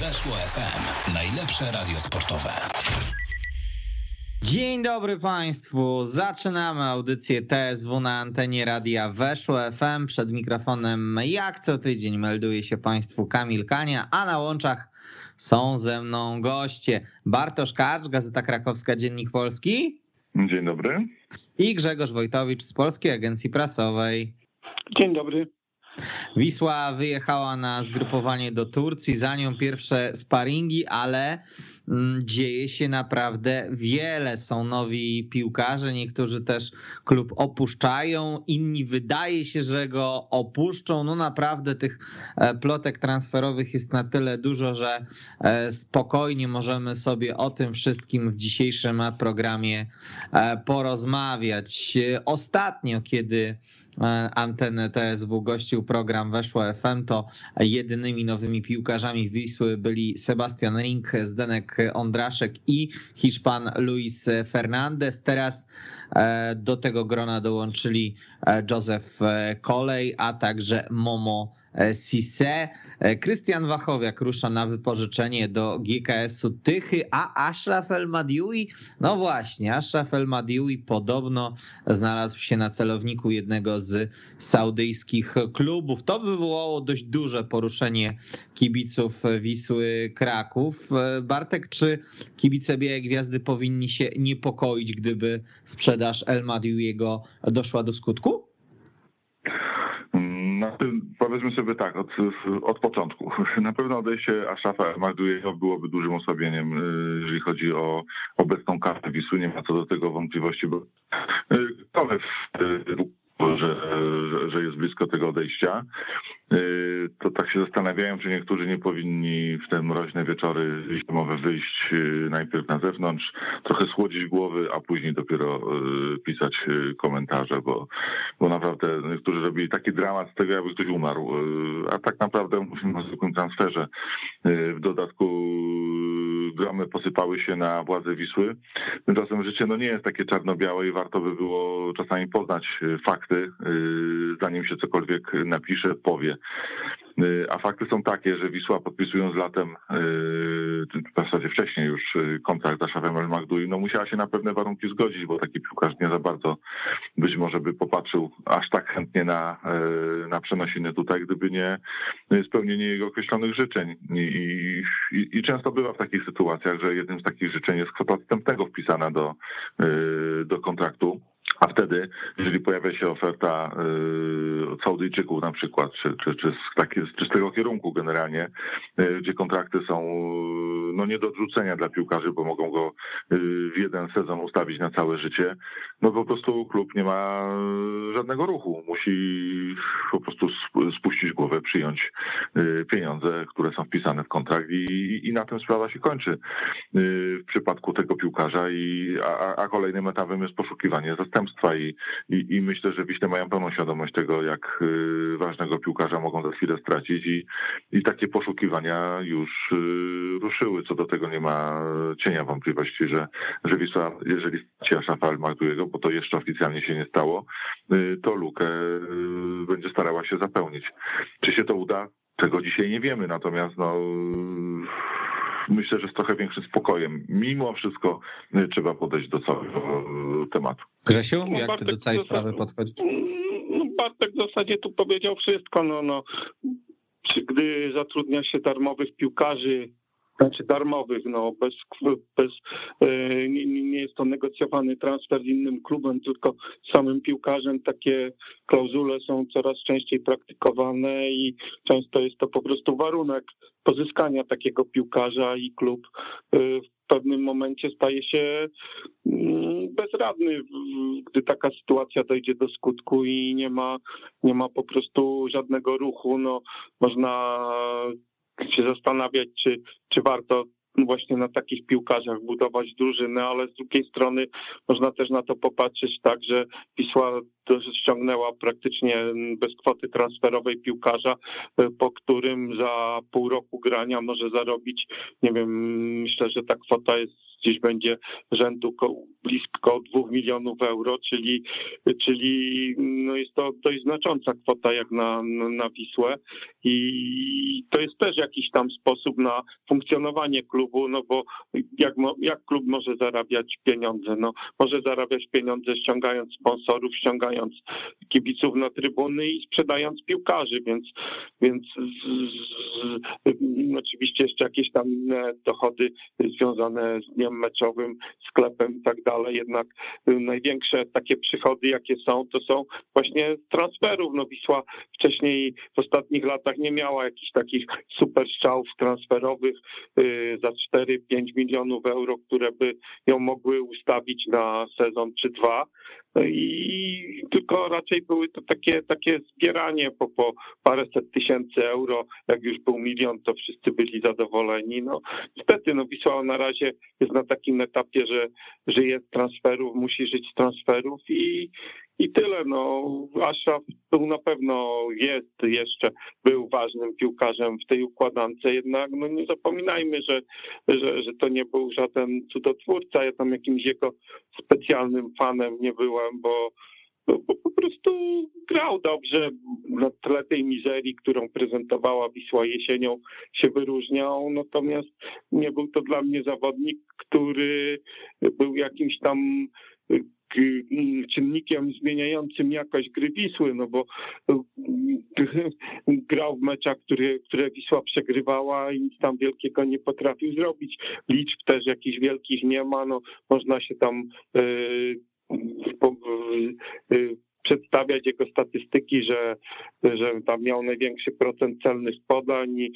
Weszło FM. Najlepsze radio sportowe. Dzień dobry Państwu. Zaczynamy audycję TSW na antenie radia Weszło FM. Przed mikrofonem jak co tydzień melduje się Państwu Kamil Kania, a na łączach są ze mną goście Bartosz Karcz, Gazeta Krakowska, Dziennik Polski. Dzień dobry. I Grzegorz Wojtowicz z Polskiej Agencji Prasowej. Dzień dobry. Wisła wyjechała na zgrupowanie do Turcji, za nią pierwsze sparingi, ale mm, dzieje się naprawdę wiele. Są nowi piłkarze, niektórzy też klub opuszczają, inni wydaje się, że go opuszczą. No naprawdę tych e, plotek transferowych jest na tyle dużo, że e, spokojnie możemy sobie o tym wszystkim w dzisiejszym programie e, porozmawiać. Ostatnio, kiedy E, antenę TSW gościł program Weszło FM, to jedynymi nowymi piłkarzami Wisły byli Sebastian Rink, Zdenek Ondraszek i Hiszpan Luis Fernandez. Teraz e, do tego grona dołączyli e, Joseph Kolej, a także Momo Cisse. Krystian Wachowiak rusza na wypożyczenie do GKS-u Tychy, a Ashraf El Madiui, no właśnie, Ashraf El Madiui podobno znalazł się na celowniku jednego z saudyjskich klubów. To wywołało dość duże poruszenie kibiców Wisły Kraków. Bartek, czy kibice Białej Gwiazdy powinni się niepokoić, gdyby sprzedaż El Madiuiego doszła do skutku? Na tym, powiedzmy sobie tak, od, od początku. Na pewno odejście Aszafa Magdujewa byłoby dużym osłabieniem, y, jeżeli chodzi o obecną kartę Wisły. Nie ma co do tego wątpliwości, bo kto że, że, że jest blisko tego odejścia. Y, to tak się zastanawiają, czy niektórzy nie powinni w te mroźne wieczory zimowe wyjść y, najpierw na zewnątrz, trochę słodzić głowy, a później dopiero y, pisać komentarze, bo, bo naprawdę niektórzy robili taki dramat z tego, jakby ktoś umarł. A tak naprawdę mówimy o zwykłym transferze. W dodatku gromy posypały się na władze Wisły. Tymczasem życie no nie jest takie czarno-białe i warto by było czasami poznać fakty, zanim się cokolwiek napisze, powie. Y, a fakty są takie, że Wisła podpisując latem, y, w zasadzie wcześniej już y, kontrakt z Aszafem El Magdui, no musiała się na pewne warunki zgodzić, bo taki piłkarz nie za bardzo być może by popatrzył aż tak chętnie na, na przenosiny tutaj, gdyby nie spełnienie jego określonych życzeń. I, i, I, często bywa w takich sytuacjach, że jednym z takich życzeń jest kwota odstępnego wpisana do, do kontraktu. A wtedy, jeżeli pojawia się oferta y, od Saudyjczyków na przykład, czy, czy, czy, z, takie, czy z tego kierunku generalnie, y, gdzie kontrakty są y, no nie do odrzucenia dla piłkarzy, bo mogą go w jeden sezon ustawić na całe życie, no po prostu klub nie ma żadnego ruchu. Musi po prostu spuścić głowę, przyjąć pieniądze, które są wpisane w kontrakt i, i na tym sprawa się kończy w przypadku tego piłkarza, i, a, a kolejnym etapem jest poszukiwanie zastępstwa i, i, i myślę, że Wiśle mają pełną świadomość tego, jak y, ważnego piłkarza mogą za chwilę stracić i, i takie poszukiwania już y, ruszyły. Co do tego nie ma cienia wątpliwości, że, że Wisła, jeżeli straci Szafal Magdujego, bo to jeszcze oficjalnie się nie stało, y, to lukę będzie starała się zapełnić. Czy się to uda? Tego dzisiaj nie wiemy, natomiast no myślę, że z trochę większym spokojem. Mimo wszystko trzeba podejść do całego tematu. Grzesiu, no, jak ty do całej sprawy podchodzisz? No, Bartek w zasadzie tu powiedział wszystko. No, no. Gdy zatrudnia się darmowych piłkarzy, znaczy darmowych, no bez, bez e, nie, nie, jest to negocjowany transfer z innym klubem, tylko samym piłkarzem. Takie klauzule są coraz częściej praktykowane i często jest to po prostu warunek pozyskania takiego piłkarza i klub e, w pewnym momencie staje się mm, bezradny, gdy taka sytuacja dojdzie do skutku i nie ma, nie ma po prostu żadnego ruchu. No, można się zastanawiać, czy, czy warto właśnie na takich piłkarzach budować drużyny, ale z drugiej strony można też na to popatrzeć tak, że Wisła ściągnęła praktycznie bez kwoty transferowej piłkarza, po którym za pół roku grania może zarobić, nie wiem, myślę, że ta kwota jest gdzieś będzie rzędu blisko 2 milionów euro, czyli, czyli no jest to dość znacząca kwota jak na, na Wisłę i to jest też jakiś tam sposób na funkcjonowanie klubu, no bo jak, jak klub może zarabiać pieniądze? No, może zarabiać pieniądze ściągając sponsorów, ściągając kibiców na trybuny i sprzedając piłkarzy, więc, więc z, z, oczywiście jeszcze jakieś tam inne dochody związane z dniem meczowym, sklepem i tak dalej, jednak największe takie przychody, jakie są, to są właśnie transferów. No Wisła wcześniej w ostatnich latach nie miała jakichś takich super strzałów transferowych y, za 4-5 milionów euro, które by ją mogły ustawić na sezon czy dwa. No I tylko raczej były to takie, takie zbieranie po, po paręset tysięcy euro. Jak już był milion, to wszyscy byli zadowoleni. No niestety, no Wisła na razie jest na takim etapie, że żyje z transferów, musi żyć z transferów i, i tyle. No, Ashraf był na pewno, jest jeszcze, był ważnym piłkarzem w tej układance, jednak no nie zapominajmy, że, że, że to nie był żaden cudotwórca. Ja tam jakimś jego specjalnym fanem nie byłem, bo bo po prostu grał dobrze na tle tej mizerii, którą prezentowała Wisła jesienią, się wyróżniał, natomiast nie był to dla mnie zawodnik, który był jakimś tam czynnikiem zmieniającym jakość gry Wisły, no bo grał w meczach, które, które Wisła przegrywała i nic tam wielkiego nie potrafił zrobić. Liczb też jakichś wielkich nie ma, no można się tam yy, przedstawiać jego statystyki, że, że tam miał największy procent celnych podań i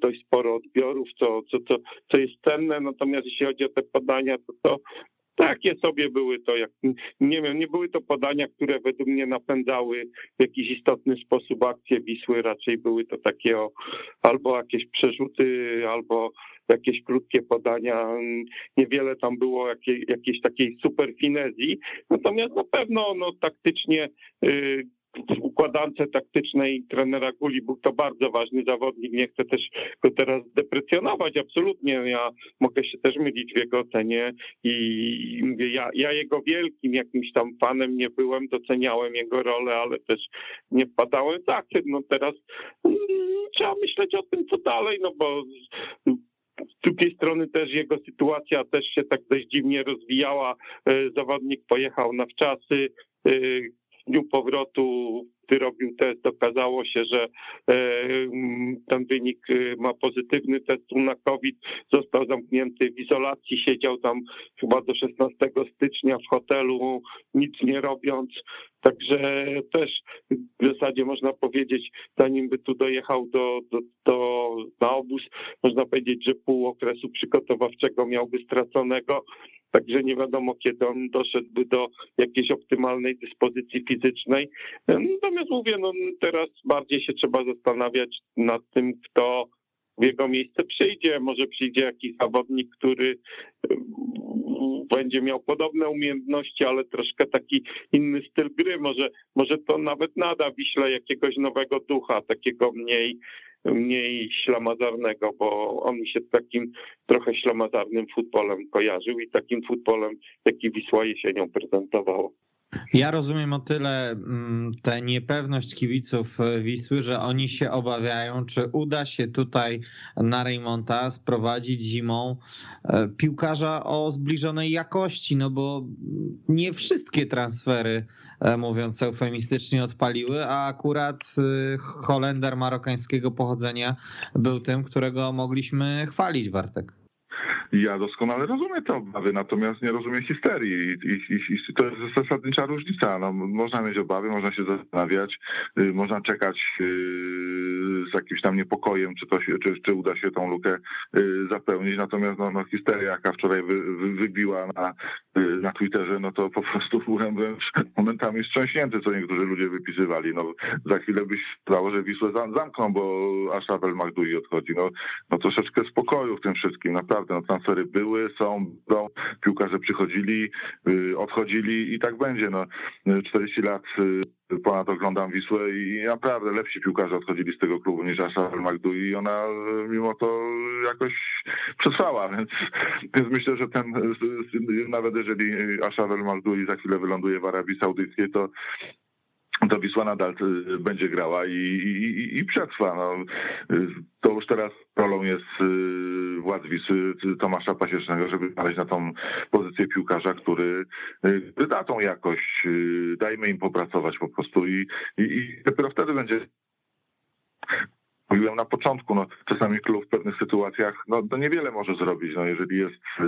dość sporo odbiorów, co, co, co, co jest cenne. Natomiast jeśli chodzi o te podania, to, to takie sobie były to, jak, nie wiem, nie były to podania, które według mnie napędzały w jakiś istotny sposób akcje Wisły, raczej były to takie o, albo jakieś przerzuty, albo jakieś krótkie podania, niewiele tam było jakiej, jakiejś takiej super finezji, natomiast na pewno no, taktycznie y, w układance taktycznej trenera Guli był to bardzo ważny zawodnik. Nie chcę też go teraz deprecjonować, absolutnie. Ja mogę się też mylić w jego ocenie i mówię, ja, ja jego wielkim jakimś tam fanem nie byłem, doceniałem jego rolę, ale też nie wpadałem w akcent. No teraz mm, trzeba myśleć o tym, co dalej, no bo z drugiej strony też jego sytuacja też się tak dość dziwnie rozwijała. E, zawodnik pojechał na wczasy, e, dniu powrotu, gdy robił test, okazało się, że e, ten wynik e, ma pozytywny test na COVID. Został zamknięty w izolacji, siedział tam chyba do 16 stycznia w hotelu, nic nie robiąc. Także też w zasadzie można powiedzieć, zanim by tu dojechał do, do, do, na obóz, można powiedzieć, że pół okresu przygotowawczego miałby straconego. Także nie wiadomo, kiedy on doszedłby do jakiejś optymalnej dyspozycji fizycznej. Natomiast mówię, no teraz bardziej się trzeba zastanawiać nad tym, kto w jego miejsce przyjdzie. Może przyjdzie jakiś zawodnik, który mm, będzie miał podobne umiejętności, ale troszkę taki inny styl gry. Może, może to nawet nada Wiśle jakiegoś nowego ducha, takiego mniej mniej ślamazarnego, bo on mi się z takim trochę ślamazarnym futbolem kojarzył i takim futbolem, jaki Wisła jesienią prezentowało. Ja rozumiem o tyle mm, tę niepewność kibiców e, Wisły, że oni się obawiają, czy uda się tutaj na Reymonta sprowadzić zimą e, piłkarza o zbliżonej jakości, no bo nie wszystkie transfery, e, mówiąc eufemistycznie, odpaliły, a akurat Holender marokańskiego pochodzenia był tym, którego mogliśmy chwalić, Bartek. Ja doskonale rozumiem te obawy, natomiast nie rozumiem histerii i, i, i to jest zasadnicza różnica. No, można mieć obawy, można się zastanawiać, y, można czekać y, z jakimś tam niepokojem, czy, to się, czy, czy uda się tą lukę y, zapełnić, natomiast no, no histeria, jaka wczoraj wy, wy, wybiła na, na Twitterze, no to po prostu byłem wręcz momentami wstrząśnięty, co niektórzy ludzie wypisywali. No, za chwilę byś stało, że Wisłę zamkną, bo Ashraf El Magdui odchodzi. No, no troszeczkę spokoju w tym wszystkim, naprawdę. No, transfery były, są, są piłkarze przychodzili, y, odchodzili i tak będzie. No, 40 lat y, ponad oglądam Wisłę i naprawdę lepsi piłkarze odchodzili z tego klubu niż Asha Magdu i ona mimo to jakoś przetrwała, więc, więc myślę, że ten, nawet jeżeli Asha Magdu za chwilę wyląduje w Arabii Saudyjskiej, to to Wisła nadal y, będzie grała i, i, i przetrwa. No, to już teraz rolą jest y, władz Wisły Tomasza Pasiecznego, żeby znaleźć na tą pozycję piłkarza, który, da tą jakość. Y, dajmy im popracować po prostu i, i, i dopiero wtedy będzie mówiłem na początku, no, czasami klub w pewnych sytuacjach no, to niewiele może zrobić. No, jeżeli jest y,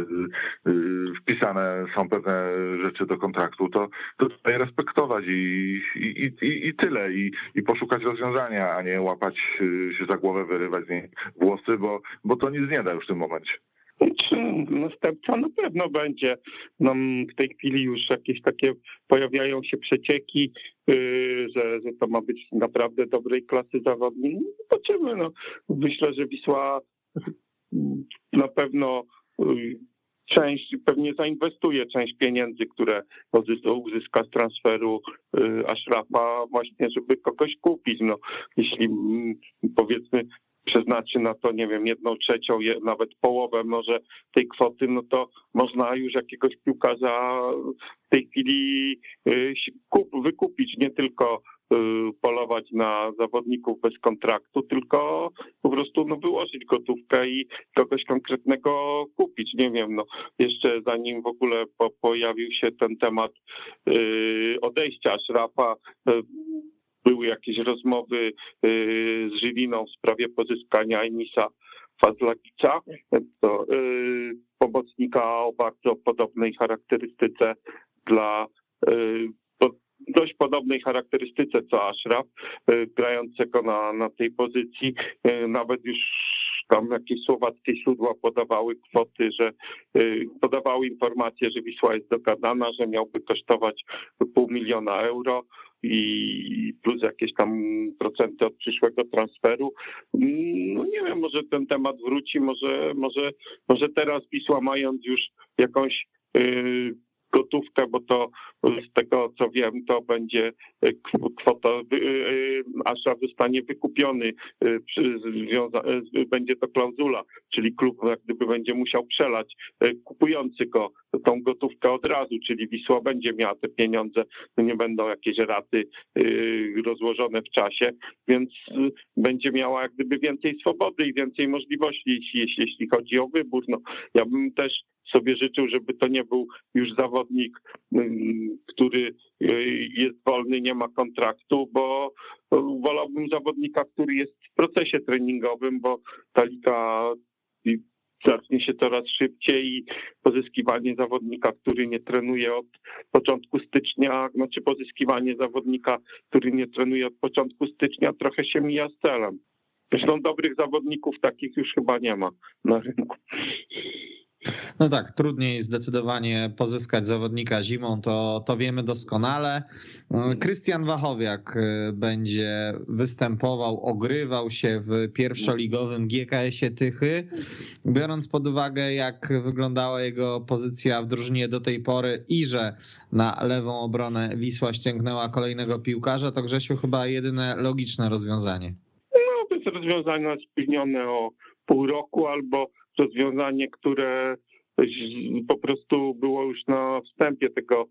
y, wpisane, są pewne rzeczy do kontraktu, to, to trzeba je respektować i, i, i, i tyle. I, I poszukać rozwiązania, a nie łapać y, się za głowę, wyrywać z niej włosy, bo, bo to nic nie da już w tym momencie. Czy następca na pewno będzie. Nam w tej chwili już jakieś takie pojawiają się przecieki, yy, że, że to ma być naprawdę dobrej klasy zawodnik. No, zobaczymy. No. Myślę, że Wisła na pewno yy, część, pewnie zainwestuje część pieniędzy, które uzyska z transferu Ashrafa właśnie, żeby kogoś kupić. No, jeśli mm, powiedzmy przeznaczy na to, nie wiem, jedną trzecią, nawet połowę może tej kwoty, no to można już jakiegoś piłkarza w tej chwili y, wykupić, nie tylko y, polować na zawodników bez kontraktu, tylko po prostu no, wyłożyć gotówkę i kogoś konkretnego kupić. Nie wiem, no jeszcze zanim w ogóle po, pojawił się ten temat yy, odejścia Szrafa, yy, były jakieś rozmowy y, z Żywiną w sprawie pozyskania Enisa Fazlagica, to y, pomocnika o bardzo podobnej charakterystyce dla y, dość podobnej charakterystyce co Ashraf, grającego na, na tej pozycji. Nawet już tam jakieś słowackie źródła podawały kwoty, że podawały informacje, że Wisła jest dogadana, że miałby kosztować pół miliona euro i plus jakieś tam procenty od przyszłego transferu. No nie wiem, może ten temat wróci, może, może, może teraz Wisła mając już jakąś yy, gotówkę, bo to z tego co wiem, to będzie e, kwota, e, e, Asza zostanie wykupiony, będzie to klauzula, czyli klub jak gdyby będzie musiał przelać kupujący go tą gotówkę od razu, czyli Wisła będzie miała te pieniądze, to nie będą jakieś raty rozłożone w czasie, więc będzie miała jak gdyby więcej swobody i więcej możliwości, jeśli, jeśli chodzi o wybór. No, ja bym też sobie życzył, żeby to nie był już zawodnik, mm, który y, jest wolny, nie ma kontraktu, bo wolałbym zawodnika, który jest w procesie treningowym, bo ta liga zacznie się coraz szybciej i pozyskiwanie zawodnika, który nie trenuje od początku stycznia, znaczy pozyskiwanie zawodnika, który nie trenuje od początku stycznia trochę się mija z celem. Zresztą dobrych zawodników takich już chyba nie ma na rynku. No tak, trudniej zdecydowanie pozyskać zawodnika zimą, to, to wiemy doskonale. Krystian Wachowiak y, będzie występował, ogrywał się w pierwszoligowym GKS-ie Tychy. Biorąc pod uwagę, jak wyglądała jego pozycja w drużynie do tej pory i że na lewą obronę Wisła ściągnęła kolejnego piłkarza, to Grzesiu chyba jedyne logiczne rozwiązanie. No, to jest rozwiązanie spóźnione o pół roku albo rozwiązanie, które po prostu było już na wstępie tego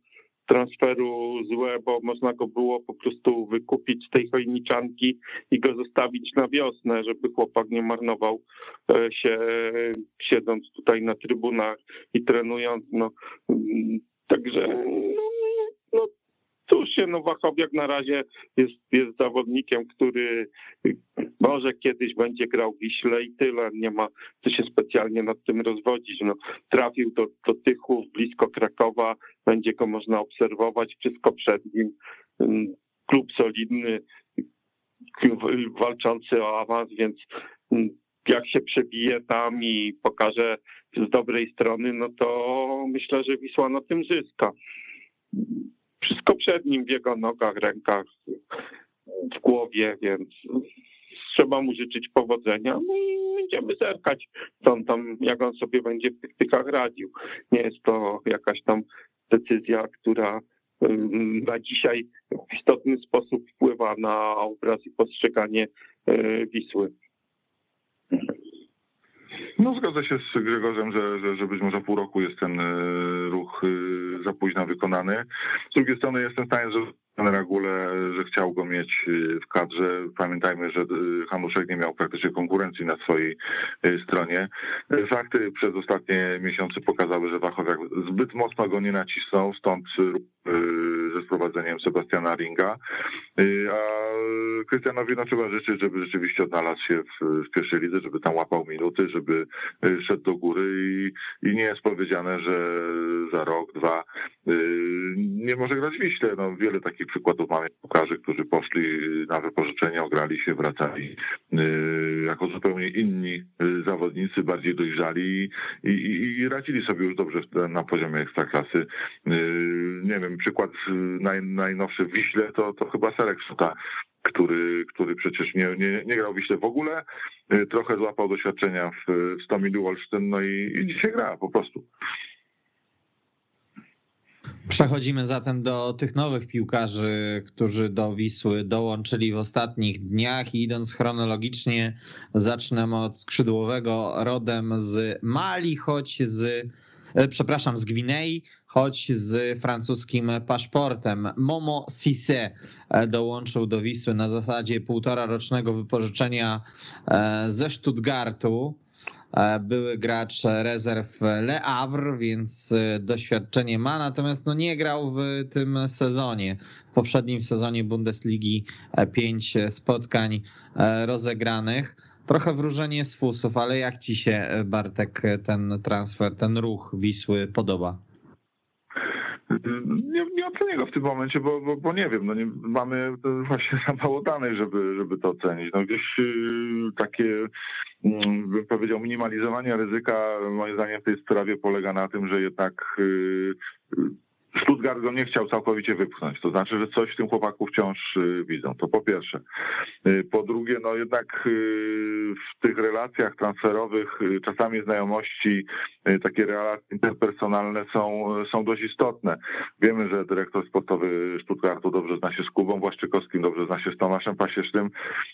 transferu złe, bo można go było po prostu wykupić z tej chojniczanki i go zostawić na wiosnę, żeby chłopak nie marnował e, się siedząc tutaj na trybunach i trenując. No, mm, także no, Cóż się, no Wachowiak na razie jest, jest zawodnikiem, który może kiedyś będzie grał w Wiśle i tyle. Nie ma co się specjalnie nad tym rozwodzić. No, trafił do, do Tychów, blisko Krakowa, będzie go można obserwować, wszystko przed nim. Mm, klub solidny, walczący o awans, więc mm, jak się przebije tam i pokaże z dobrej strony, no to myślę, że Wisła na tym zyska wszystko przed nim w jego nogach, rękach, w głowie, więc trzeba mu życzyć powodzenia, no i będziemy zerkać, co on tam, jak on sobie będzie w tych tykach radził. Nie jest to jakaś tam decyzja, która na dzisiaj w istotny sposób wpływa na obraz i postrzeganie e, Wisły. No zgodzę się z Gregorzem, że, że, że być może pół roku jest ten e, ruch e, za późno wykonany. Z drugiej strony jestem w stanie zrozumieć Ragule, że chciał go mieć w kadrze. Pamiętajmy, że Hanuszek nie miał praktycznie konkurencji na swojej stronie. Fakty przez ostatnie miesiące pokazały, że Wachowiak zbyt mocno go nie nacisnął, stąd ze sprowadzeniem Sebastiana Ringa. A Krystianowi no, trzeba życzyć, żeby rzeczywiście odnalazł się w, w pierwszej lidze, żeby tam łapał minuty, żeby szedł do góry i, i nie jest powiedziane, że za rok, dwa nie może grać w Wiśle. No, wiele takich przykładów mamy pokaży, którzy poszli na wypożyczenie, ograli się, wracali jako zupełnie inni zawodnicy, bardziej dojrzali i, i, i radzili sobie już dobrze na poziomie ekstraklasy. Nie wiem, przykład naj, w Wiśle to, to chyba Serek Szuta, który, który przecież nie, nie, nie grał w Wiśle w ogóle, trochę złapał doświadczenia w, w Stomilu Olsztyn, no i, i dzisiaj gra po prostu. Przechodzimy zatem do tych nowych piłkarzy, którzy do Wisły dołączyli w ostatnich dniach i idąc chronologicznie, zacznę od skrzydłowego rodem z Mali, choć z, przepraszam, z Gwinei, choć z francuskim paszportem. Momo Sisse dołączył do Wisły na zasadzie półtora rocznego wypożyczenia ze Stuttgartu. Były gracz rezerw Le Havre, więc doświadczenie ma, natomiast no nie grał w tym sezonie. W poprzednim sezonie Bundesligi pięć spotkań rozegranych. Trochę wróżenie z fusów, ale jak ci się Bartek ten transfer, ten ruch Wisły podoba? Nie, nie ocenię go w tym momencie, bo, bo, bo nie wiem, no nie, mamy właśnie za mało danych, żeby, żeby to ocenić. No gdzieś takie, bym powiedział, minimalizowanie ryzyka moim zdaniem w tej sprawie polega na tym, że jednak Stuttgart go nie chciał całkowicie wypchnąć. To znaczy, że coś w tym chłopaku wciąż widzą. To po pierwsze. Po drugie, no jednak w tych relacjach transferowych czasami znajomości, takie relacje interpersonalne są, są dość istotne. Wiemy, że dyrektor sportowy Stuttgartu dobrze zna się z Kubą Błaszczykowskim, dobrze zna się z Tomaszem Pasiesznym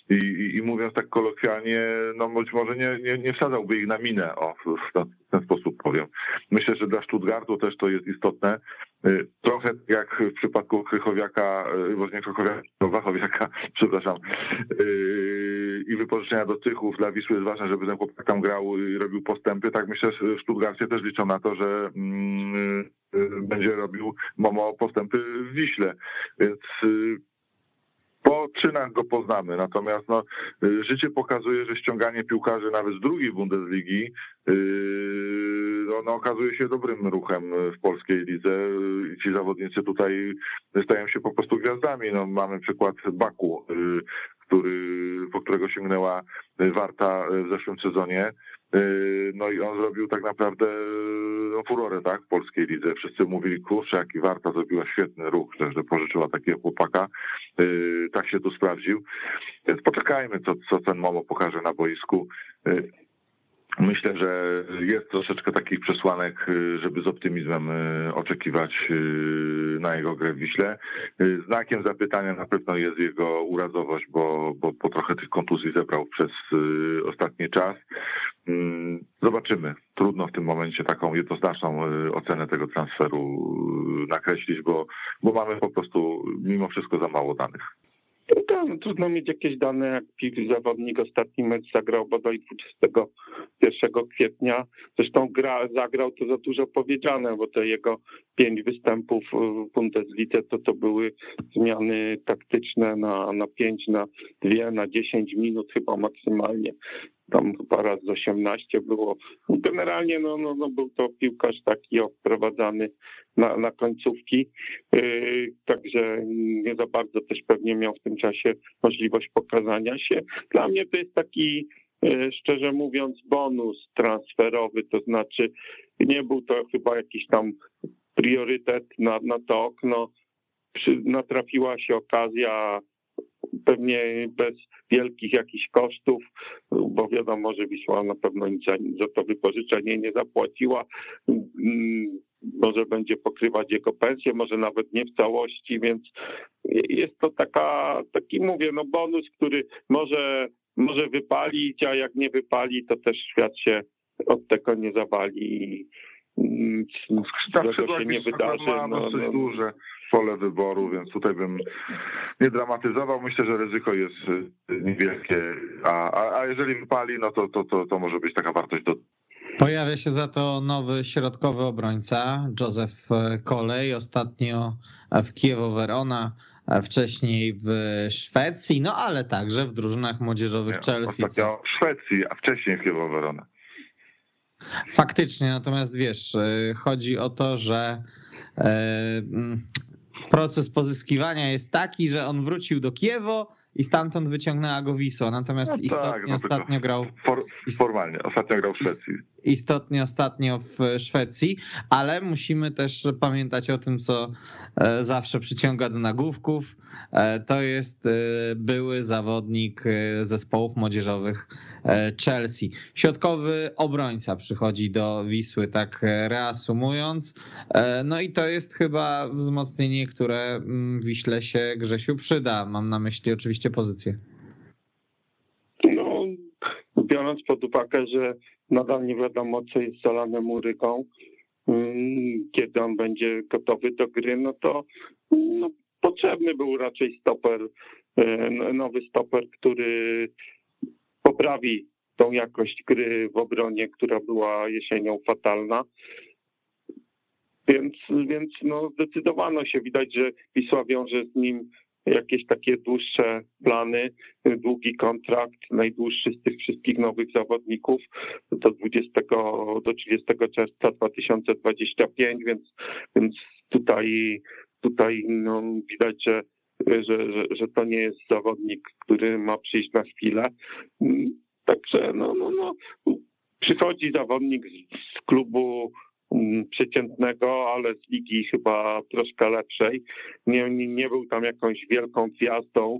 i, i, i mówiąc tak kolokwialnie, no być może nie, nie, nie wsadzałby ich na minę, o, w ten sposób powiem. Myślę, że dla Stuttgartu też to jest istotne. Trochę jak w przypadku Krychowiaka, właśnie Krychowiaka, Wachowiaka, przepraszam, i wypożyczenia do Tychów dla Wisły jest ważne, żeby ten chłopak tam grał i robił postępy. Tak myślę, że w Stuttgarcie też liczą na to, że będzie robił Momo postępy w Wiśle. Więc po czynach go poznamy. Natomiast no, życie pokazuje, że ściąganie piłkarzy nawet z drugiej Bundesligi no, no, okazuje się dobrym ruchem w polskiej lidze. Ci zawodnicy tutaj stają się po prostu gwiazdami. No, mamy przykład Baku, który, po którego sięgnęła Warta w zeszłym sezonie. No i on zrobił tak naprawdę no, furorę tak, w polskiej lidze. Wszyscy mówili, kurczę, jaki Warta zrobiła świetny ruch, że, pożyczyła takiego chłopaka. Tak się tu sprawdził. Więc poczekajmy, co, co ten Momo pokaże na boisku. Myślę, że jest troszeczkę takich przesłanek, żeby z optymizmem oczekiwać na jego grę w Wiśle. Znakiem zapytania na pewno jest jego urazowość, bo, bo, bo trochę tych kontuzji zebrał przez ostatni czas. Zobaczymy. Trudno w tym momencie taką jednoznaczną ocenę tego transferu nakreślić, bo, bo mamy po prostu mimo wszystko za mało danych. No tak, no, trudno mieć jakieś dane, jak Pik zawodnik ostatni mecz zagrał bodaj 21 kwietnia. Zresztą gra, zagrał to za dużo powiedziane, bo te jego pięć występów w Bundeslidze to to były zmiany taktyczne na, na pięć, na dwie, na dziesięć minut chyba maksymalnie tam chyba raz z 18 było. Generalnie no, no, no był to piłkarz taki wprowadzany na, na końcówki, yy, także nie za bardzo też pewnie miał w tym czasie możliwość pokazania się. Dla mnie to jest taki, yy, szczerze mówiąc, bonus transferowy, to znaczy nie był to chyba jakiś tam priorytet na, na to okno. Przy, natrafiła się okazja pewnie bez wielkich jakichś kosztów, bo wiadomo, że Wisła na pewno nic za to wypożyczenie nie zapłaciła. Mm, może będzie pokrywać jego pensję, może nawet nie w całości, więc jest to taka, taki mówię, no bonus, który może, może wypalić, a jak nie wypali, to też świat się od tego nie zawali nic się nie wydarzy. Ma no, dosyć no, duże pole wyboru, więc tutaj bym nie dramatyzował. Myślę, że ryzyko jest y, niewielkie, a, a, a jeżeli wypali, no to, to, to, to może być taka wartość do, Pojawia się za to nowy środkowy obrońca, Joseph Kolej, ostatnio w Kiewo Verona, wcześniej w Szwecji, no ale także w drużynach młodzieżowych Nie, Chelsea. Ostatnio w Szwecji, a wcześniej w Kiewo Verona. Faktycznie, natomiast wiesz, y, chodzi o to, że mm, proces pozyskiwania jest taki, że on wrócił do Kiewo i stamtąd wyciągnęła go Wisła. Natomiast no istotnie tak, no ostatnio grał. For, formalnie, ostatnio grał w Szwecji. Istotnie ostatnio w Szwecji, ale musimy też pamiętać o tym, co e, zawsze przyciąga do nagłówków. E, to jest e, były zawodnik zespołów młodzieżowych Chelsea. Środkowy obrońca przychodzi do Wisły, tak reasumując. No i to jest chyba wzmocnienie, które mm, Wiśle się Grzesiu przyda. Mam na myśli oczywiście pozycję. No, biorąc pod uwagę, że nadal nie wiadomo, co jest Zalanem Urygą, mm, kiedy on będzie gotowy do gry, no to no, potrzebny był raczej stoper, e, nowy stoper, który poprawi tą jakość gry w obronie, która była jesienią fatalna. Więc, więc no zdecydowano się, widać, że Wisła wiąże z nim jakieś takie dłuższe plany, długi kontrakt, najdłuższy z tych wszystkich nowych zawodników do 20, do 30 czerwca 2025, więc, więc tutaj, tutaj no, widać, że, że, że, że to nie jest zawodnik, który ma przyjść na chwilę. Także no, no, no, przychodzi zawodnik z, z klubu Mm, przeciętnego, ale z ligi chyba troszkę lepszej. Nie, nie, nie był tam jakąś wielką gwiazdą.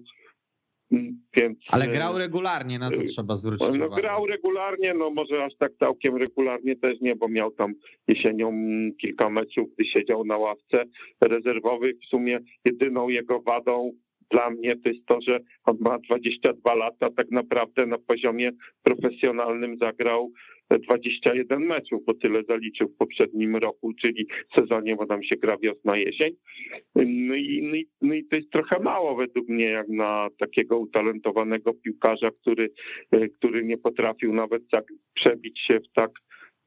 Mm, więc, ale grał regularnie, na to y, trzeba zwrócić no, uwagę. Grał regularnie, no może aż tak całkiem regularnie też nie, bo miał tam jesienią kilka meczów, gdy siedział na ławce rezerwowych. W sumie jedyną jego wadą dla mnie to jest to, że on ma 22 lata, tak naprawdę na poziomie profesjonalnym zagrał 21 meczów, bo tyle zaliczył w poprzednim roku, czyli sezonie, bo tam się gra wiosna-jesień. No i, no, i, no i to jest trochę mało według mnie, jak na takiego utalentowanego piłkarza, który, e, który nie potrafił nawet tak przebić się w tak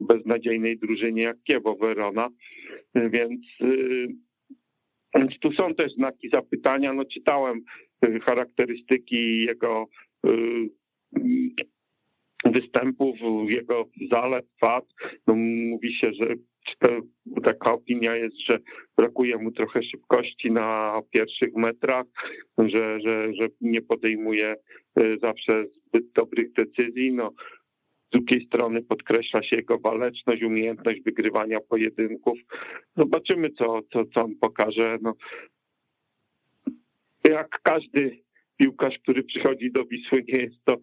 beznadziejnej drużynie jak Kiewo Verona, więc więc tu są też znaki zapytania. No czytałem e, charakterystyki jego występów, jego zalet, wad. No, mówi się, że taka opinia jest, że brakuje mu trochę szybkości na pierwszych metrach, że, że, że nie podejmuje e, zawsze zbyt dobrych decyzji. No, z drugiej strony podkreśla się jego waleczność, umiejętność wygrywania pojedynków. Zobaczymy, co, co, co on pokaże. No, jak każdy piłkarz, który przychodzi do Wisły, nie jest to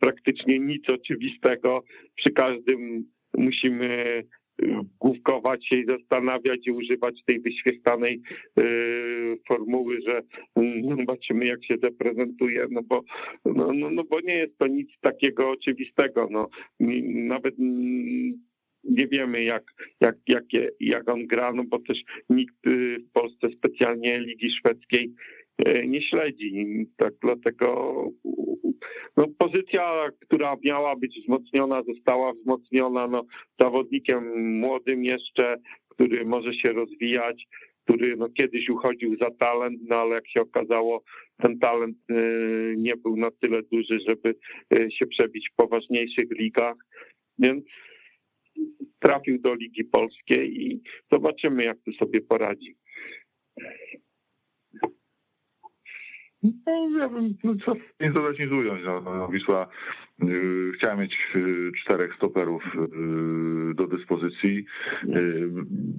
praktycznie nic oczywistego. Przy każdym musimy y, główkować się i zastanawiać i używać tej wyświechtanej y, formuły, że no, zobaczymy jak się zaprezentuje, no bo, no, no, no bo nie jest to nic takiego oczywistego. No, nawet nie wiemy jak, jak, jak, jak on gra, no bo też nikt y, w Polsce specjalnie Ligi Szwedzkiej E, nie śledzi. Tak dlatego no, pozycja, która miała być wzmocniona, została wzmocniona no, zawodnikiem młodym jeszcze, który może się rozwijać, który no, kiedyś uchodził za talent, no ale jak się okazało, ten talent y, nie był na tyle duży, żeby y, się przebić w poważniejszych ligach, więc trafił do Ligi Polskiej i zobaczymy, jak tu sobie poradzi. No, ja bym no, co nie dodać, nic ująć. No, no, Wisła y, chciała mieć y, czterech stoperów y, do dyspozycji. Y,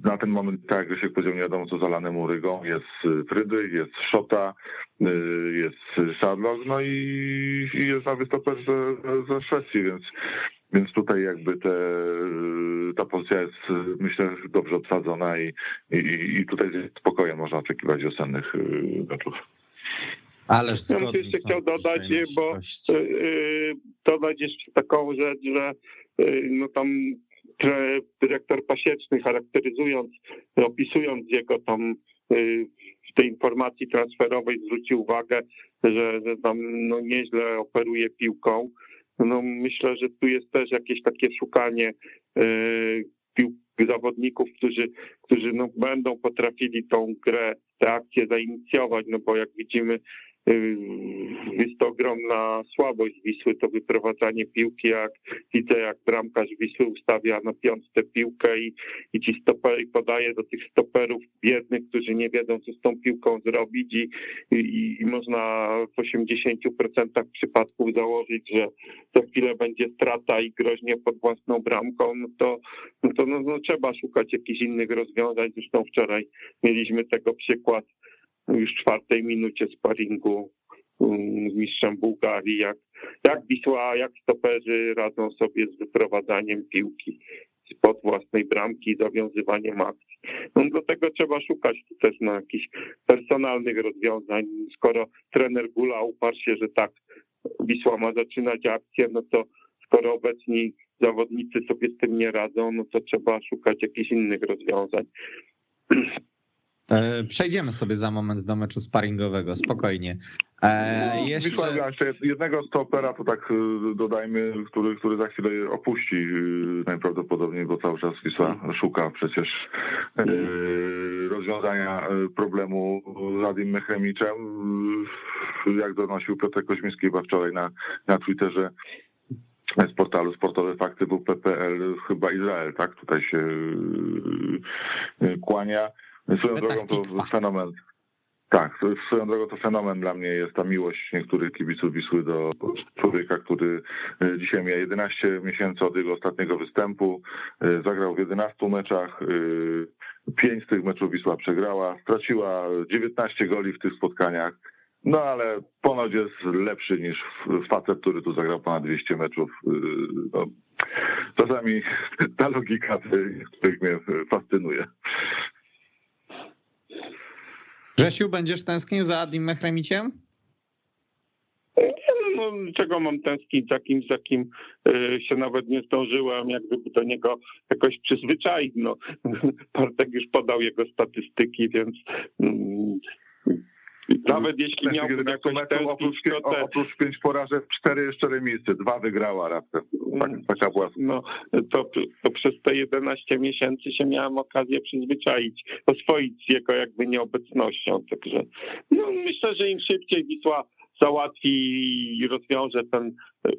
Na ten moment, tak jak Grzesiek powiedział, nie wiadomo co zalanym Urygą. Jest y, Frydy, jest Szota, y, jest Sadlock, no i, i jest nowy stoper ze, ze Szwecji, więc więc tutaj jakby te, ta pozycja jest myślę dobrze obsadzona i, i, i tutaj z spokojem można oczekiwać wiosennych meczów. Ależ Ja bym jeszcze chciał dodać, bo goście. yy, dodać jeszcze taką rzecz, że yy, no tam dyrektor Pasieczny charakteryzując, opisując jego tam w tej informacji transferowej zwrócił uwagę, że, że tam no nieźle operuje piłką. No myślę, że tu jest też jakieś takie szukanie pił zawodników, którzy, którzy no będą potrafili tą grę, tę akcję zainicjować, no bo jak widzimy jest to ogromna słabość Wisły, to wyprowadzanie piłki, jak widzę, jak bramkarz Wisły ustawia na piątce piłkę i, i ci stopery podaje do tych stoperów biednych, którzy nie wiedzą, co z tą piłką zrobić i, i, i można w 80% przypadków założyć, że za chwilę będzie strata i groźnie pod własną bramką, no to, no to no, no, trzeba szukać jakichś innych rozwiązań. Zresztą wczoraj mieliśmy tego przykład już w czwartej minucie sparingu um, z mistrzem Bułgarii, jak, jak Wisła, jak stoperzy radzą sobie z wyprowadzaniem piłki spod własnej bramki zawiązywaniem akcji. No tego trzeba szukać też na jakichś personalnych rozwiązań. Skoro trener Gula uparł się, że tak Wisła ma zaczynać akcję, no to skoro obecni zawodnicy sobie z tym nie radzą, no to trzeba szukać jakichś innych rozwiązań. E, Przejdziemy sobie za moment do meczu sparingowego, spokojnie. E, No, jeszcze... Jeszcze jednego stopera, to tak y, dodajmy, który, który za chwilę opuści y, najprawdopodobniej, bo cały czas Wisła szuka przecież y, rozwiązania problemu z Adim Mechemiczem. Jak donosił Piotr Koźmiński chyba wczoraj na, na Twitterze z portalu Sportowe Fakty WP.pl, chyba Izrael, tak? Tutaj się kłania. Swoją drogą to Tikwa. fenomen. Tak, swoją drogą to fenomen dla mnie jest ta miłość niektórych kibiców Wisły do człowieka, który y, dzisiaj miał 11 miesięcy od jego ostatniego występu, y, zagrał w 11 meczach, y, pięć z tych meczów Wisła przegrała, straciła 19 goli w tych spotkaniach, no ale ponoć jest lepszy niż facet, który tu zagrał ponad 200 meczów. No, czasami ta logika niektórych mnie fascynuje. Grzesiu, będziesz tęsknił za Adim Mehremiciem? No, czego mam tęsknić za kimś, za kim y, się nawet nie zdążyłem, jak gdyby do niego jakoś przyzwyczaić. No, Bartek już podał jego statystyki, więc mm, nawet jeśli miałbym 11 jakoś meczów, tęsknić, oprócz, oprócz pięć porażek, cztery jeszcze remisy, dwa wygrała raptem. Tak, taka była no, to, to przez te 11 miesięcy się miałem okazję przyzwyczaić, oswoić z jego jakby nieobecnością. Także no, myślę, że im szybciej Wisła załatwi i rozwiąże ten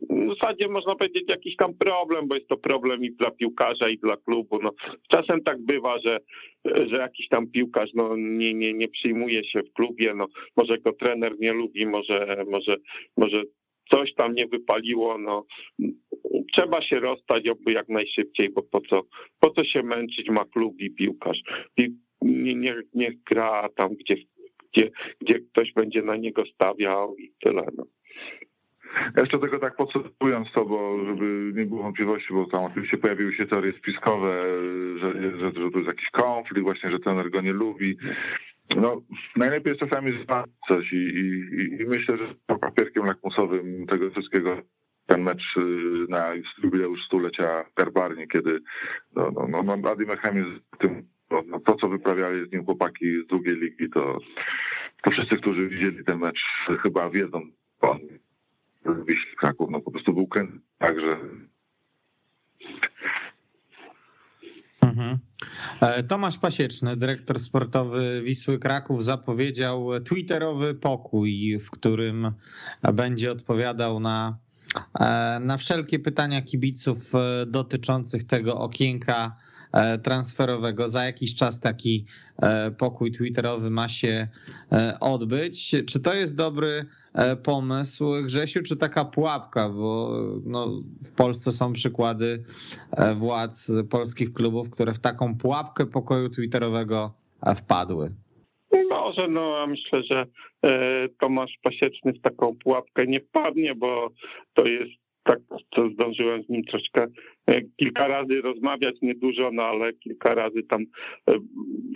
w zasadzie można powiedzieć jakiś tam problem, bo jest to problem i dla piłkarza i dla klubu. No, czasem tak bywa, że, że jakiś tam piłkarz no, nie, nie, nie przyjmuje się w klubie, no, może go trener nie lubi, może, może, może coś tam nie wypaliło, no trzeba się rozstać jakby jak najszybciej, bo po co, po co się męczyć ma klub i piłkarz. Pi- Nie, nie, niech gra tam, gdzie, gdzie, gdzie ktoś będzie na niego stawiał i tyle. No. Jeszcze tego tak podsumowując to, bo żeby nie było wątpliwości, bo tam oczywiście pojawiły się teorie spiskowe, że, że, że to jest jakiś konflikt, właśnie, że trener go nie lubi. No, najlepiej jest czasami znać coś i, i, i myślę, że papierkiem lakmusowym tego wszystkiego ten mecz y, na jubileusz stulecia Garbarni, kiedy no, no, no, no Adi Mechem jest tym, no, no, to, co wyprawiali z nim chłopaki z drugiej ligi, to, to wszyscy, którzy widzieli ten mecz, chyba wiedzą, on Wiśli Kraków, no po prostu był kręt, także Mhm. E, Tomasz Pasieczny, dyrektor sportowy Wisły Kraków, zapowiedział twitterowy pokój, w którym będzie odpowiadał na, e, na wszelkie pytania kibiców e, dotyczących tego okienka transferowego. Za jakiś czas taki pokój twitterowy ma się odbyć. Czy to jest dobry pomysł, Grzesiu, czy taka pułapka? Bo no, w Polsce są przykłady władz polskich klubów, które w taką pułapkę pokoju twitterowego wpadły. Może, no myślę, że e, Tomasz Pasieczny w taką pułapkę nie wpadnie, bo to jest tak, to zdążyłem z nim troszkę e, kilka razy rozmawiać, niedużo, no ale kilka razy tam e,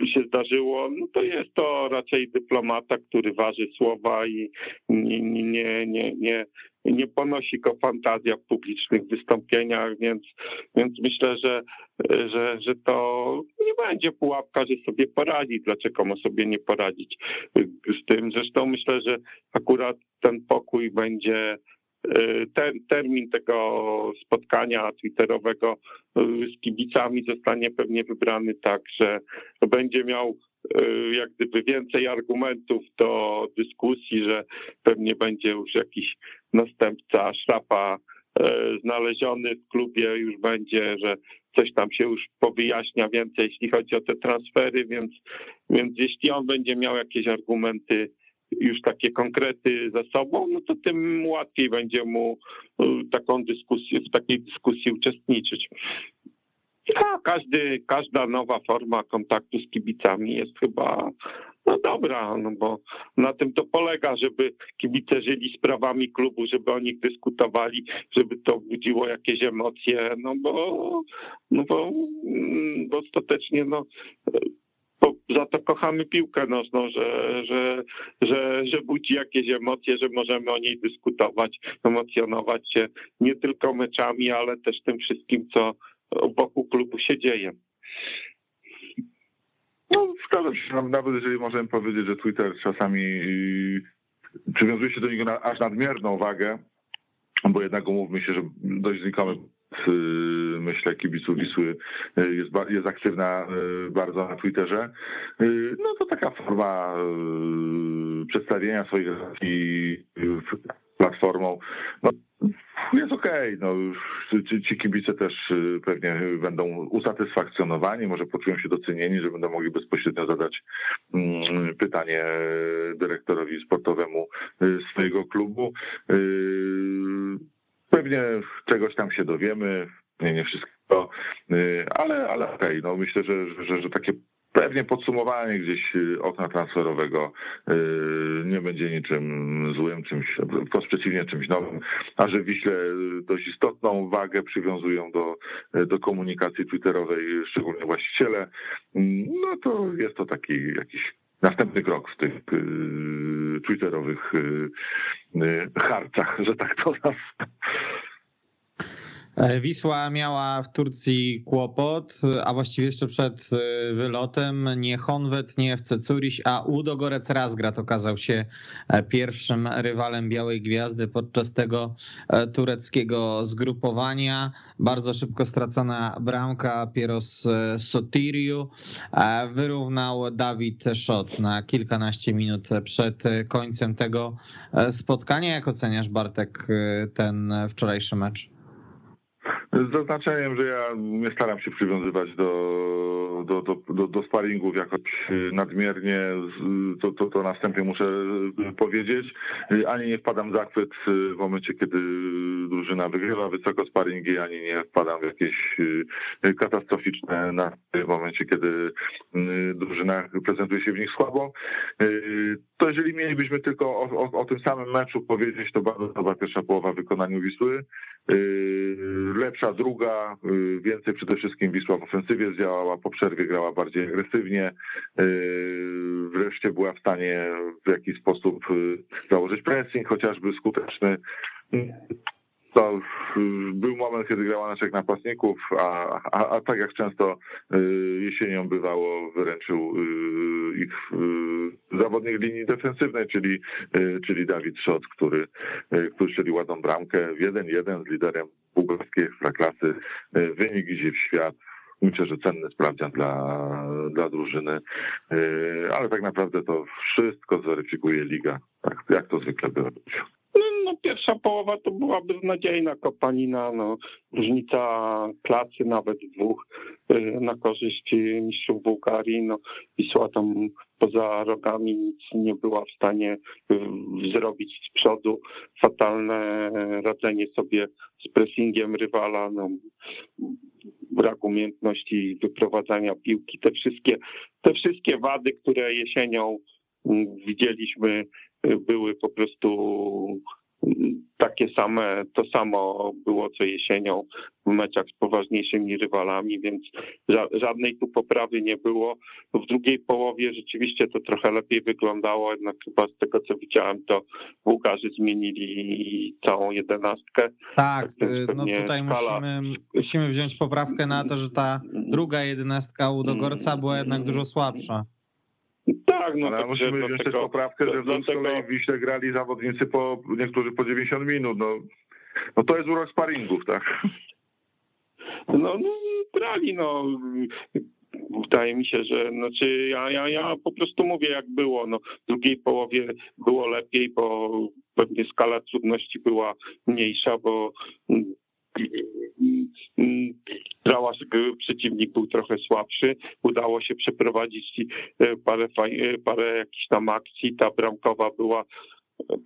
się zdarzyło. No to jest to raczej dyplomata, który waży słowa i nie, nie, nie, nie, nie ponosi go fantazja w publicznych wystąpieniach, więc, więc myślę, że, że, że to nie będzie pułapka, że sobie poradzi. Dlaczego ma sobie nie poradzić z tym? Zresztą myślę, że akurat ten pokój będzie ter, termin tego spotkania twitterowego z kibicami zostanie pewnie wybrany tak, że będzie miał Y, jak gdyby więcej argumentów do dyskusji, że pewnie będzie już jakiś następca szrafa y, znaleziony w klubie, już będzie, że coś tam się już powyjaśnia więcej, jeśli chodzi o te transfery, więc, więc jeśli on będzie miał jakieś argumenty, już takie konkrety za sobą, no to tym łatwiej będzie mu y, taką dyskusję, w takiej dyskusji uczestniczyć. A każdy, każda nowa forma kontaktu z kibicami jest chyba no dobra, no bo na tym to polega, żeby kibice żyli sprawami klubu, żeby o nich dyskutowali, żeby to budziło jakieś emocje, no bo, no bo, mm, ostatecznie no, za to kochamy piłkę nożną, że, że, że, że budzi jakieś emocje, że możemy o niej dyskutować, emocjonować się nie tylko meczami, ale też tym wszystkim, co wokół klubu się dzieje. No, zgadzam się, nawet jeżeli możemy powiedzieć, że Twitter czasami y, przywiązuje się do niego na, aż nadmierną wagę, bo jednak umówmy się, że dość znikomy myślę kibiców Wisły y, jest, jest aktywna bardzo na Twitterze, no to taka forma przedstawienia swoich relacji platformą. No, jest okej, okay. no, ci, ci kibice też pewnie będą usatysfakcjonowani, może poczują się docenieni, że będą mogli bezpośrednio zadać mm, pytanie dyrektorowi sportowemu swojego klubu. Y, pewnie czegoś tam się dowiemy, nie, nie wszystko, ale, ale okej, okay. no myślę, że, że, że takie Pewnie podsumowanie gdzieś y, okna transferowego y, nie będzie niczym złym, czymś, wprost przeciwnie, czymś nowym, a że Wiśle dość istotną wagę przywiązują do, do komunikacji twitterowej, szczególnie właściciele, no to jest to taki jakiś następny krok w tych y, twitterowych harcach, że tak to nazwę. E, Wisła miała w Turcji kłopot, a właściwie jeszcze przed e, wylotem nie Honwet, nie FC Zurich, a Udo Gorec Razgrad okazał się e, pierwszym rywalem Białej Gwiazdy podczas tego tureckiego zgrupowania. Bardzo szybko stracona bramka Pieros Sotiriu wyrównał Dawid Szot na kilkanaście minut przed końcem tego spotkania. Jak oceniasz Bartek ten wczorajszy mecz? Z zaznaczeniem, że ja nie staram się przywiązywać do, do, do, do, do sparingów jakoś nadmiernie, to, to, to następnie muszę powiedzieć. Ani nie wpadam w zachwyt w momencie, kiedy drużyna wygrywa wysoko sparingi, ani nie wpadam w jakieś katastroficzne na w momencie, kiedy drużyna prezentuje się w nich słabo. To jeżeli mielibyśmy tylko o, o, o tym samym meczu powiedzieć, to bardzo dobra pierwsza połowa w wykonaniu Wisły. Lepsza druga, y, więcej przede wszystkim Wisła w ofensywie zdziałała, po przerwie grała bardziej agresywnie, y, wreszcie była w stanie w jakiś sposób założyć pressing, chociażby skuteczny. To był moment, kiedy grała naszych napastników, a, a, a tak jak często jesienią bywało, wyręczył ich zawodnik linii defensywnej, czyli, czyli Dawid Szot, który, który strzelił ładną bramkę w 1-1 z liderem bułgarskiej ekstraklasy. Wynik idzie w świat. Myślę, że cenny sprawdzian dla, dla drużyny, ale tak naprawdę to wszystko zweryfikuje liga, tak jak to zwykle bywa. No, pierwsza połowa to była beznadziejna kopanina, no, różnica klasy nawet dwóch na korzyść mistrzów Bułgarii. No, Wisła tam poza rogami nic nie była w stanie zrobić z przodu. Fatalne radzenie sobie z pressingiem rywala, no, brak umiejętności wyprowadzania piłki, te wszystkie, te wszystkie wady, które jesienią widzieliśmy, były po prostu takie same, to samo było co jesienią w meczach z poważniejszymi rywalami, więc żadnej tu poprawy nie było. W drugiej połowie rzeczywiście to trochę lepiej wyglądało, jednak chyba z tego co widziałem, to Bułgarzy zmienili całą jedenastkę. Tak, tak no tutaj skala... musimy, musimy wziąć poprawkę na to, że ta druga jedenastka Udogorca była jednak dużo słabsza. Tak, no Ale musimy wziąć też poprawkę, że w w Wiśle grali zawodnicy po, niektórzy po 90 minut. No, no to jest urok sparingów, tak? No, no grali, no wydaje mi się, że znaczy ja, ja, ja po prostu mówię jak było. No, w drugiej połowie było lepiej, bo pewnie skala trudności była mniejsza, bo Brała, przeciwnik był trochę słabszy, udało się przeprowadzić e, parę, e, parę jakichś tam akcji, ta bramkowa była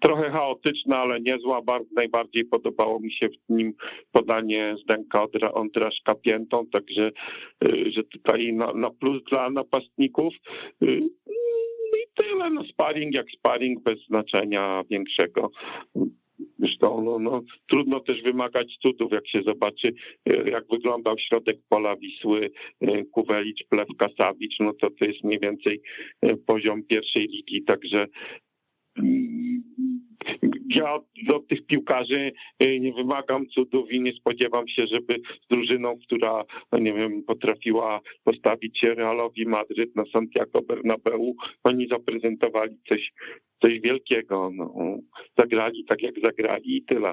trochę chaotyczna, ale niezła. Najbardziej podobało mi się w nim podanie Zdenka Ondraszka piętą, także e, że tutaj na, na plus dla napastników. I tyle, no sparring jak sparring, bez znaczenia większego. Zresztą no, no, trudno też wymagać cudów, jak się zobaczy, e, jak wyglądał środek pola Wisły, e, Kuwelicz, Plewka, Sawicz, no to to jest mniej więcej e, poziom pierwszej ligi, także mm, ja od tych piłkarzy nie wymagam cudów i nie spodziewam się, żeby z drużyną, która, no nie wiem, potrafiła postawić się Realowi Madryt na Santiago Bernabeu, oni zaprezentowali coś coś wielkiego. No, zagrali tak, jak zagrali i tyle.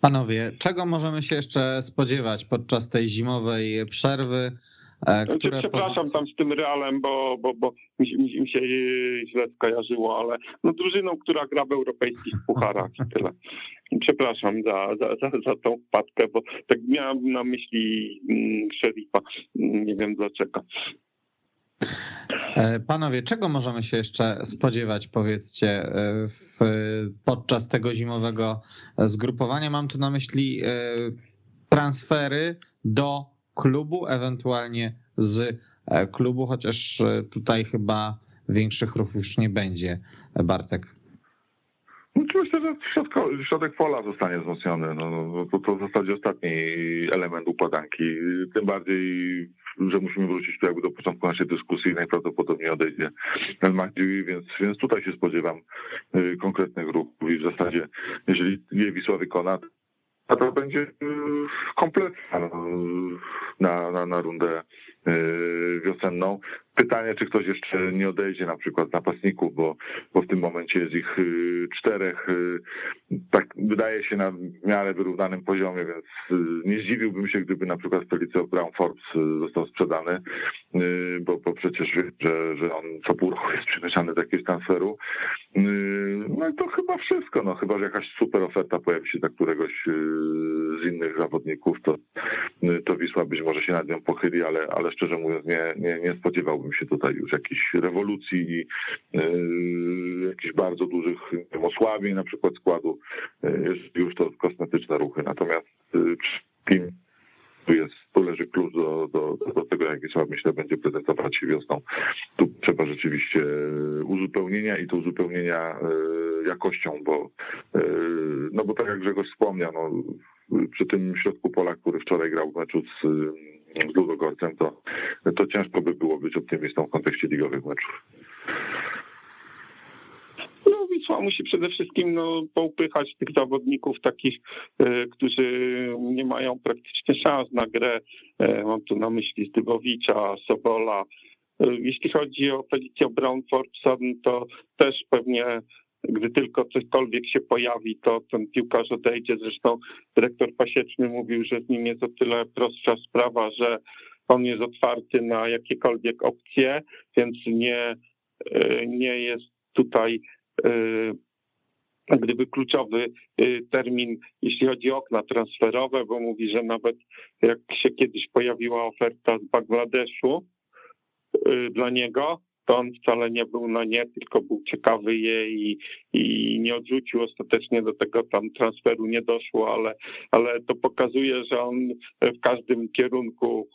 Panowie, czego możemy się jeszcze spodziewać podczas tej zimowej przerwy? E, znaczy, które Przepraszam tam z tym Realem, bo, bo, bo mi, mi, mi się źle skojarzyło, ale no drużyną, która gra w europejskich pucharach i tyle. Przepraszam za, za, za, za tą wpadkę, bo tak miałem na myśli mm, szerifa. Nie wiem dlaczego. E, panowie, czego możemy się jeszcze spodziewać, powiedzcie, e, w, podczas tego zimowego zgrupowania? Mam tu na myśli e, transfery do klubu, ewentualnie z klubu, chociaż tutaj chyba większych ruchów już nie będzie. Bartek. Myślę, że środek pola zostanie wzmocniony. No, no, to, to w zasadzie ostatni element układanki. Tym bardziej, że musimy wrócić tu jakby do początku naszej dyskusji. Najprawdopodobniej odejdzie El Mahdi, więc, więc tutaj się spodziewam y, konkretnych ruchów i w zasadzie, jeżeli je Wisła wykona, a to będzie y, kompletna no, na, na, na rundę y, wiosenną. Pytanie, czy ktoś jeszcze nie odejdzie na przykład z napastników, bo, bo w tym momencie jest ich y, czterech, tak wydaje się na miarę wyrównanym poziomie, więc nie zdziwiłbym się, gdyby na przykład Felicio Brown Forbes został sprzedany, bo, bo przecież wie, że, że on co pół roku jest przemieszany do jakiegoś transferu. No i to chyba wszystko, no chyba, że jakaś super oferta pojawi się dla któregoś z innych zawodników, to, to Wisła być może się nad nią pochyli, ale, ale szczerze mówiąc nie, nie, nie spodziewałbym się tutaj już jakichś rewolucji i yy, jakichś bardzo dużych osłabień na przykład składu. Yy, jest już to kosmetyczne ruchy. Natomiast yy, tu jest, tu leży klucz do, do, do tego, jak Wisła myślę będzie prezentować się wiosną. Tu trzeba rzeczywiście uzupełnienia i to uzupełnienia jakością, bo no bo tak jak Grzegorz wspomniał, no, przy tym środku pola, który wczoraj grał w meczu z, z Ludogorcem, to, to ciężko by było być optymistą w kontekście ligowych meczów. No Wisła musi przede wszystkim no, poupychać tych zawodników takich, e, którzy nie mają praktycznie szans na grę. E, mam tu na myśli Zdybowicza, Sobola. E, jeśli chodzi o Felicję Brown Forbesa, to też pewnie gdy tylko cośkolwiek się pojawi, to ten piłkarz odejdzie. Zresztą dyrektor Pasieczny mówił, że z nim jest o tyle prostsza sprawa, że on jest otwarty na jakiekolwiek opcje, więc nie, e, nie jest tutaj e, gdyby kluczowy y, termin, jeśli chodzi o okna transferowe, bo mówi, że nawet jak się kiedyś pojawiła oferta z Bangladeszu dla niego, to on wcale nie był na nie, tylko był ciekawy jej i, i nie odrzucił ostatecznie do tego tam transferu nie doszło, ale, ale to pokazuje, że on w każdym kierunku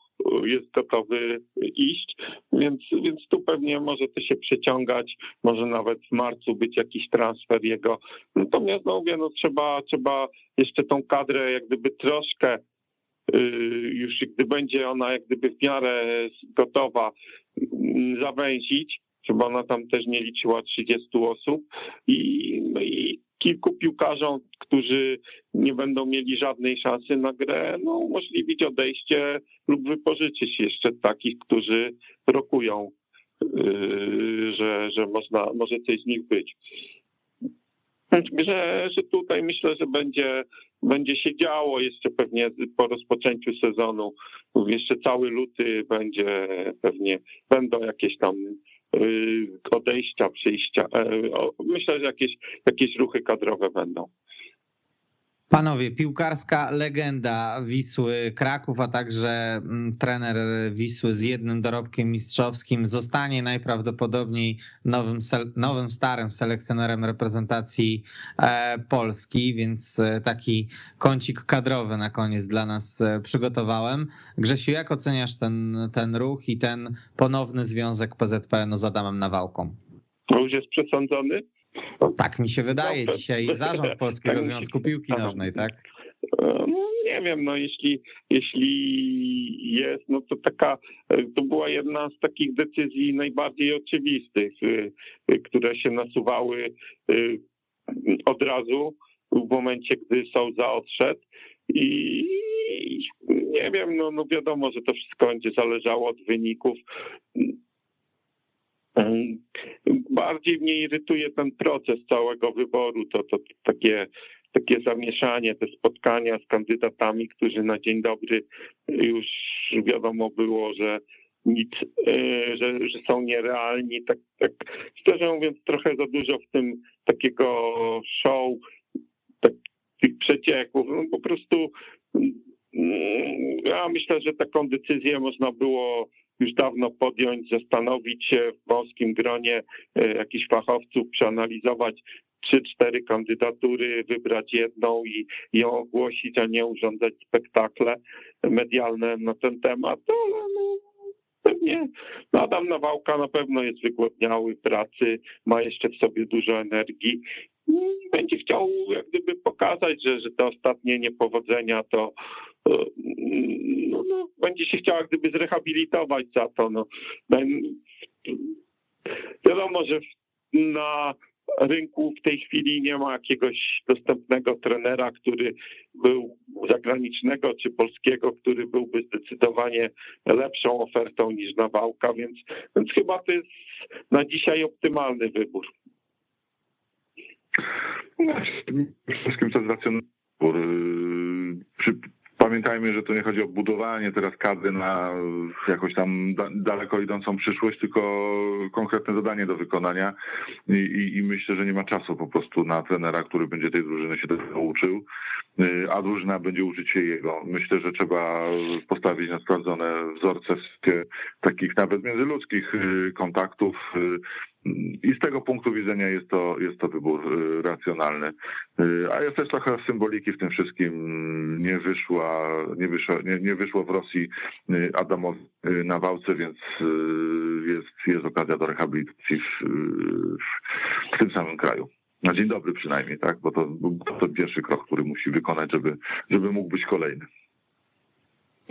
jest gotowy iść, więc, więc tu pewnie może to się przeciągać, może nawet w marcu być jakiś transfer jego. Natomiast no mówię, no trzeba, trzeba jeszcze tą kadrę jak gdyby troszkę y, już gdy będzie ona jak gdyby w miarę gotowa, zawęzić, żeby ona tam też nie liczyła 30 osób i, no i kilku piłkarzom, którzy nie będą mieli żadnej szansy na grę, no, umożliwić odejście lub wypożyczyć jeszcze takich, którzy rokują, yy, że, że można, może coś z nich być. Że, że tutaj myślę, że będzie, będzie się działo jeszcze pewnie po rozpoczęciu sezonu. Jeszcze cały luty będzie pewnie, będą jakieś tam Y, odejścia, przyjścia. E, myślę, że jakieś, jakieś ruchy kadrowe będą. Panowie, piłkarska legenda Wisły Kraków, a także mm, trener Wisły z jednym dorobkiem mistrzowskim zostanie najprawdopodobniej nowym, nowym starym selekcjonerem reprezentacji e, Polski, więc e, taki kącik kadrowy na koniec dla nas e, przygotowałem. Grzesiu, jak oceniasz ten, ten ruch i ten ponowny związek PZPN z Adamem Nawałką? Już jest przesądzony? Tak mi się wydaje dzisiaj. Zarząd Polskiego tak. Związku Piłki Nożnej, tak? No, nie wiem, no jeśli, jeśli jest, no to taka, to była jedna z takich decyzji najbardziej oczywistych, e, które się nasuwały od razu w momencie, gdy Souza odszedł. I nie wiem, no, no wiadomo, że to wszystko będzie zależało od wyników. Bardziej mnie irytuje ten proces całego wyboru, to, to, takie, takie zamieszanie, te spotkania z kandydatami, którzy na dzień dobry już wiadomo było, że nic, e, że, że są nierealni. Tak, tak szczerze mówiąc, trochę za dużo w tym takiego show, tak, tych przecieków. No, po prostu mm, ja myślę, że taką decyzję można było już dawno podjąć, zastanowić się w wąskim gronie e, jakichś fachowców, przeanalizować trzy, cztery kandydatury, wybrać jedną i ją ogłosić, a nie urządzać spektakle medialne na ten temat. Ale no, pewnie Adam Nawałka na pewno jest wygłodniały pracy, ma jeszcze w sobie dużo energii będzie chciał jak gdyby pokazać, że, że te ostatnie niepowodzenia to no, no, będzie się chciał jak gdyby zrehabilitować za to. No. Wiadomo, że na rynku w tej chwili nie ma jakiegoś dostępnego trenera, który był zagranicznego czy polskiego, który byłby zdecydowanie lepszą ofertą niż Nawałka, więc, więc chyba to jest na dzisiaj optymalny wybór. No, wszystkim to jest racjonalny wybór. Pamiętajmy, że to nie chodzi o budowanie teraz kadry na jakąś tam daleko idącą przyszłość, tylko konkretne zadanie do wykonania I, i, i, myślę, że nie ma czasu po prostu na trenera, który będzie tej drużyny się tego uczył, a drużyna będzie uczyć się jego. Myślę, że trzeba postawić na sprawdzone wzorce takich nawet międzyludzkich y, kontaktów, y, i z tego punktu widzenia jest to, jest to wybór y, racjonalny. Y, a jest też trochę symboliki w tym wszystkim. Nie wyszła, nie wyszło, nie, nie wyszło w Rosji y, Adamowi na wałce, więc jest, jest okazja do rehabilitacji w, w tym samym kraju. Na dzień dobry przynajmniej, tak? Bo to, to pierwszy krok, który musi wykonać, żeby, żeby mógł być kolejny.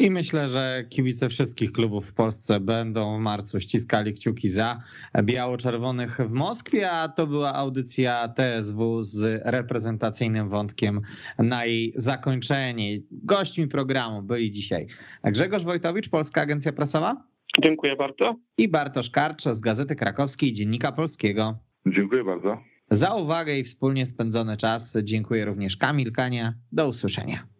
I myślę, że kibice wszystkich klubów w Polsce będą w marcu ściskali kciuki za biało-czerwonych w Moskwie, a to była audycja TSW z reprezentacyjnym wątkiem na jej zakończenie. Gośćmi programu byli dzisiaj Grzegorz Wojtowicz, Polska Agencja Prasowa. Dziękuję bardzo. I Bartosz Karcz z Gazety Krakowskiej Dziennika Polskiego. Dziękuję bardzo. Za uwagę i wspólnie spędzony czas dziękuję również Kamil Kania. Do usłyszenia.